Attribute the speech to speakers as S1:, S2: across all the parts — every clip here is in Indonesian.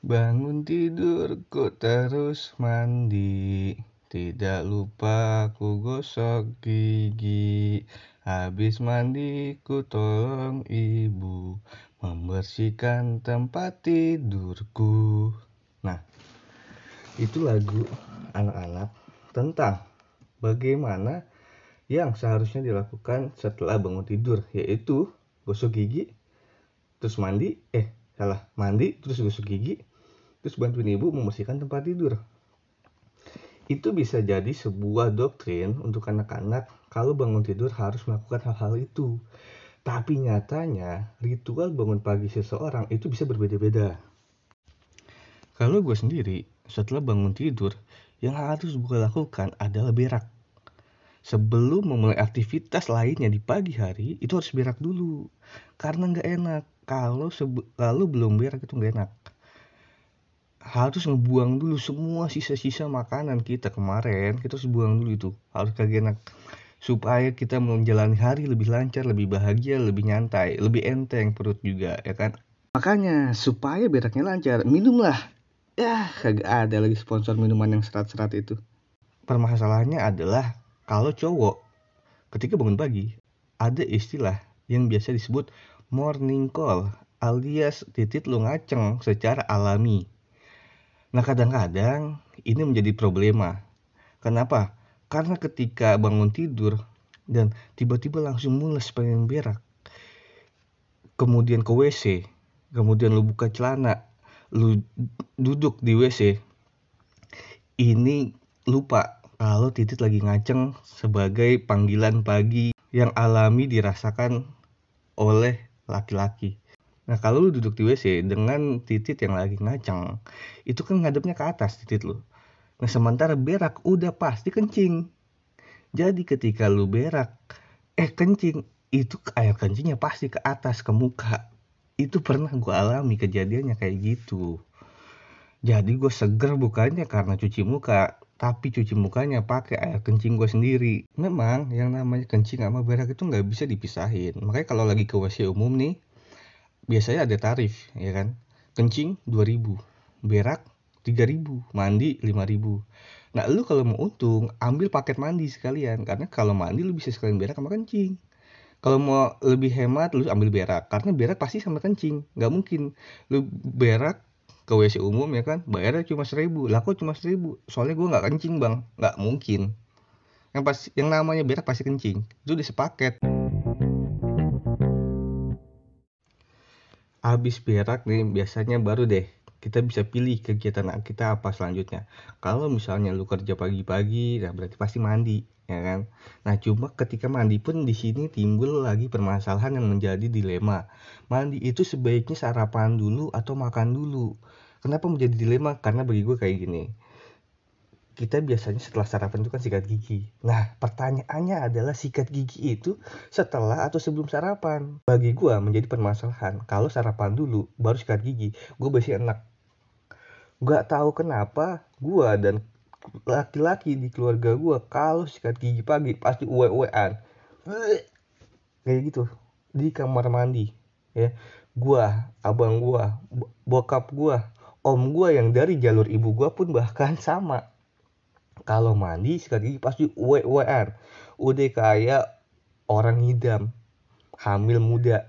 S1: Bangun tidur ku terus mandi. Tidak lupa ku gosok gigi. Habis mandi ku tolong ibu Membersihkan tempat tidurku. Nah itu lagu anak-anak tentang bagaimana yang seharusnya dilakukan setelah bangun tidur yaitu gosok gigi terus mandi eh salah mandi terus gosok gigi terus bantuin ibu membersihkan tempat tidur. Itu bisa jadi sebuah doktrin untuk anak-anak kalau bangun tidur harus melakukan hal-hal itu. Tapi nyatanya ritual bangun pagi seseorang itu bisa berbeda-beda. Kalau gue sendiri setelah bangun tidur yang harus gue lakukan adalah berak. Sebelum memulai aktivitas lainnya di pagi hari itu harus berak dulu karena nggak enak kalau kalau belum berak itu nggak enak harus ngebuang dulu semua sisa-sisa makanan kita kemarin kita harus buang dulu itu. Harus kagak enak. Supaya kita menjalani hari lebih lancar lebih bahagia lebih nyantai lebih enteng perut juga ya kan? Makanya supaya beraknya lancar minumlah. Ya kagak ada lagi sponsor minuman yang serat-serat itu. Permasalahannya adalah kalau cowok ketika bangun pagi ada istilah yang biasa disebut morning call alias titit lu ngaceng secara alami Nah kadang-kadang ini menjadi problema. Kenapa? Karena ketika bangun tidur dan tiba-tiba langsung mules pengen berak, kemudian ke WC, kemudian lu buka celana, lu duduk di WC, ini lupa kalau titit lagi ngaceng sebagai panggilan pagi yang alami dirasakan oleh laki-laki. Nah kalau lu duduk di WC dengan titit yang lagi ngaceng, itu kan ngadepnya ke atas titit lu. Nah sementara berak udah pasti kencing. Jadi ketika lu berak, eh kencing, itu air kencingnya pasti ke atas, ke muka. Itu pernah gue alami kejadiannya kayak gitu. Jadi gue seger bukannya karena cuci muka, tapi cuci mukanya pakai air kencing gue sendiri. Memang yang namanya kencing sama berak itu nggak bisa dipisahin. Makanya kalau lagi ke WC umum nih, biasanya ada tarif ya kan? Kencing 2000 berak 3000 mandi 5000 nah lu kalau mau untung ambil paket mandi sekalian. Karena kalau mandi lu bisa sekalian berak sama kencing. Kalau mau lebih hemat lu ambil berak. Karena berak pasti sama kencing. Nggak mungkin. Lu berak ke WC umum ya kan? Bayarnya cuma seribu. Lah kok cuma seribu? Soalnya gue nggak kencing bang. Nggak mungkin. Yang pas yang namanya berak pasti kencing. Itu udah sepaket habis berak nih biasanya baru deh kita bisa pilih kegiatan kita apa selanjutnya. Kalau misalnya lu kerja pagi-pagi, nah berarti pasti mandi, ya kan? Nah, cuma ketika mandi pun di sini timbul lagi permasalahan yang menjadi dilema. Mandi itu sebaiknya sarapan dulu atau makan dulu. Kenapa menjadi dilema? Karena bagi gue kayak gini kita biasanya setelah sarapan itu kan sikat gigi. Nah, pertanyaannya adalah sikat gigi itu setelah atau sebelum sarapan. Bagi gue menjadi permasalahan. Kalau sarapan dulu, baru sikat gigi, gue masih enak. Gak tahu kenapa gue dan laki-laki di keluarga gue kalau sikat gigi pagi pasti uwe-uwean. Kayak gitu di kamar mandi ya gua abang gua bokap gua om gua yang dari jalur ibu gua pun bahkan sama kalau mandi sikat gigi pasti uwe-uwean. Udah kayak orang ngidam hamil muda.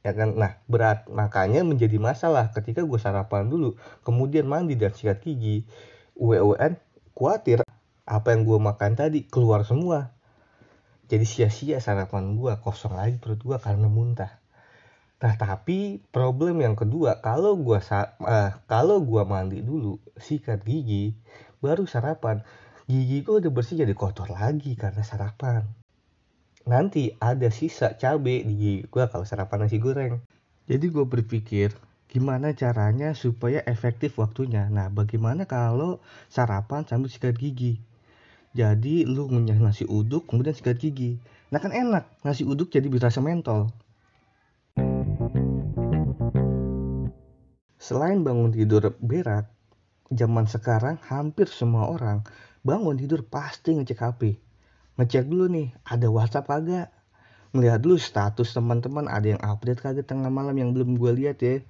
S1: Ya kan? Nah berat. Makanya menjadi masalah ketika gue sarapan dulu kemudian mandi dan sikat gigi. Uwe-uwean khawatir apa yang gue makan tadi keluar semua. Jadi sia-sia sarapan gue kosong lagi perut gue karena muntah. Nah tapi problem yang kedua kalau gue uh, kalau gua mandi dulu sikat gigi baru sarapan. Gigi gue udah bersih jadi kotor lagi karena sarapan. Nanti ada sisa cabe di gigi gue kalau sarapan nasi goreng. Jadi gue berpikir gimana caranya supaya efektif waktunya? Nah bagaimana kalau sarapan sambil sikat gigi? Jadi lu ngunyah nasi uduk kemudian sikat gigi. Nah kan enak nasi uduk jadi berasa mentol. Selain bangun tidur berak, zaman sekarang hampir semua orang bangun tidur pasti ngecek HP. Ngecek dulu nih, ada WhatsApp kagak? Ngeliat dulu status teman-teman ada yang update kagak tengah malam yang belum gue lihat ya.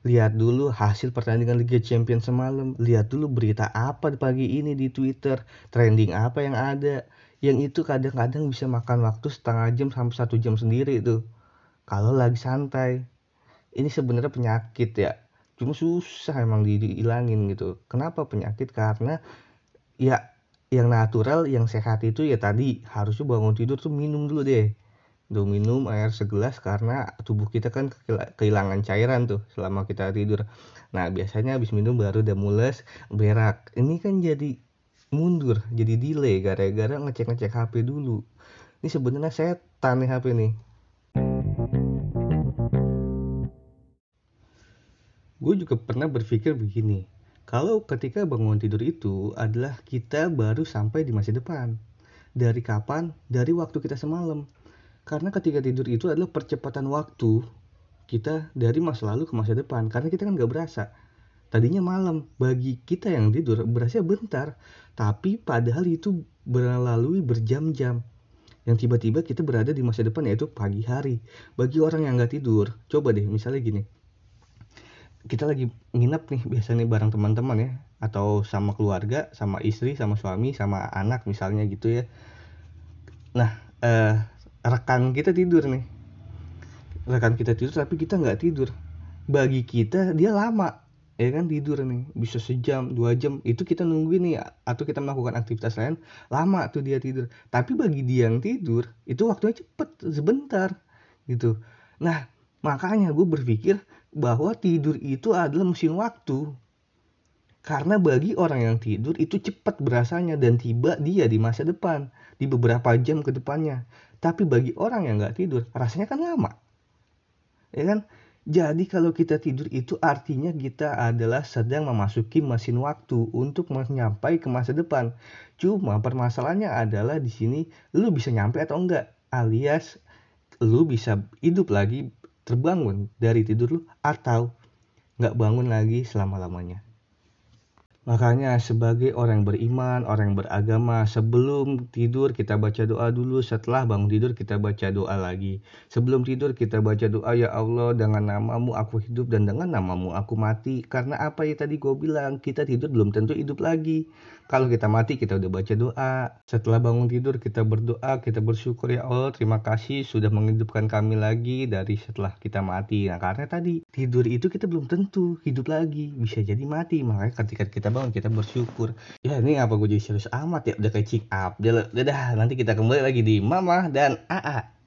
S1: lihat dulu hasil pertandingan Liga Champions semalam, lihat dulu berita apa pagi ini di Twitter, trending apa yang ada. Yang itu kadang-kadang bisa makan waktu setengah jam sampai satu jam sendiri itu. Kalau lagi santai. Ini sebenarnya penyakit ya. Cuma susah emang dihilangin gitu. Kenapa penyakit? Karena ya yang natural, yang sehat itu ya tadi harusnya bangun tidur tuh minum dulu deh Tuh minum air segelas karena tubuh kita kan kehilangan cairan tuh selama kita tidur. Nah, biasanya habis minum baru udah mules, berak. Ini kan jadi mundur, jadi delay gara-gara ngecek-ngecek HP dulu. Ini sebenarnya setan nih HP nih. Gue juga pernah berpikir begini, kalau ketika bangun tidur itu adalah kita baru sampai di masa depan. Dari kapan? Dari waktu kita semalam karena ketika tidur itu adalah percepatan waktu kita dari masa lalu ke masa depan. Karena kita kan nggak berasa. Tadinya malam, bagi kita yang tidur berasa bentar. Tapi padahal itu berlalu berjam-jam. Yang tiba-tiba kita berada di masa depan yaitu pagi hari. Bagi orang yang nggak tidur, coba deh misalnya gini. Kita lagi nginep nih biasanya bareng teman-teman ya. Atau sama keluarga, sama istri, sama suami, sama anak misalnya gitu ya. Nah, eh, rekan kita tidur nih. Rekan kita tidur tapi kita nggak tidur. Bagi kita dia lama ya kan tidur nih. Bisa sejam dua jam itu kita nungguin nih. Atau kita melakukan aktivitas lain lama tuh dia tidur. Tapi bagi dia yang tidur itu waktunya cepet sebentar gitu. Nah makanya gue berpikir bahwa tidur itu adalah mesin waktu karena bagi orang yang tidur itu cepat berasanya dan tiba dia di masa depan, di beberapa jam ke depannya. Tapi bagi orang yang nggak tidur, rasanya kan lama. Ya kan? Jadi kalau kita tidur itu artinya kita adalah sedang memasuki mesin waktu untuk menyampai ke masa depan. Cuma permasalahannya adalah di sini lu bisa nyampe atau enggak, alias lu bisa hidup lagi terbangun dari tidur lu atau nggak bangun lagi selama-lamanya. Makanya sebagai orang yang beriman, orang yang beragama, sebelum tidur kita baca doa dulu, setelah bangun tidur kita baca doa lagi. Sebelum tidur kita baca doa, ya Allah dengan namamu aku hidup dan dengan namamu aku mati. Karena apa ya tadi gue bilang, kita tidur belum tentu hidup lagi. Kalau kita mati kita udah baca doa. Setelah bangun tidur kita berdoa, kita bersyukur ya Allah terima kasih sudah menghidupkan kami lagi dari setelah kita mati. Nah karena tadi tidur itu kita belum tentu hidup lagi, bisa jadi mati. Makanya ketika kita bangun kita bersyukur. Ya ini apa gue jadi serius amat ya udah kayak check up. Udah, udah nanti kita kembali lagi di Mama dan AA.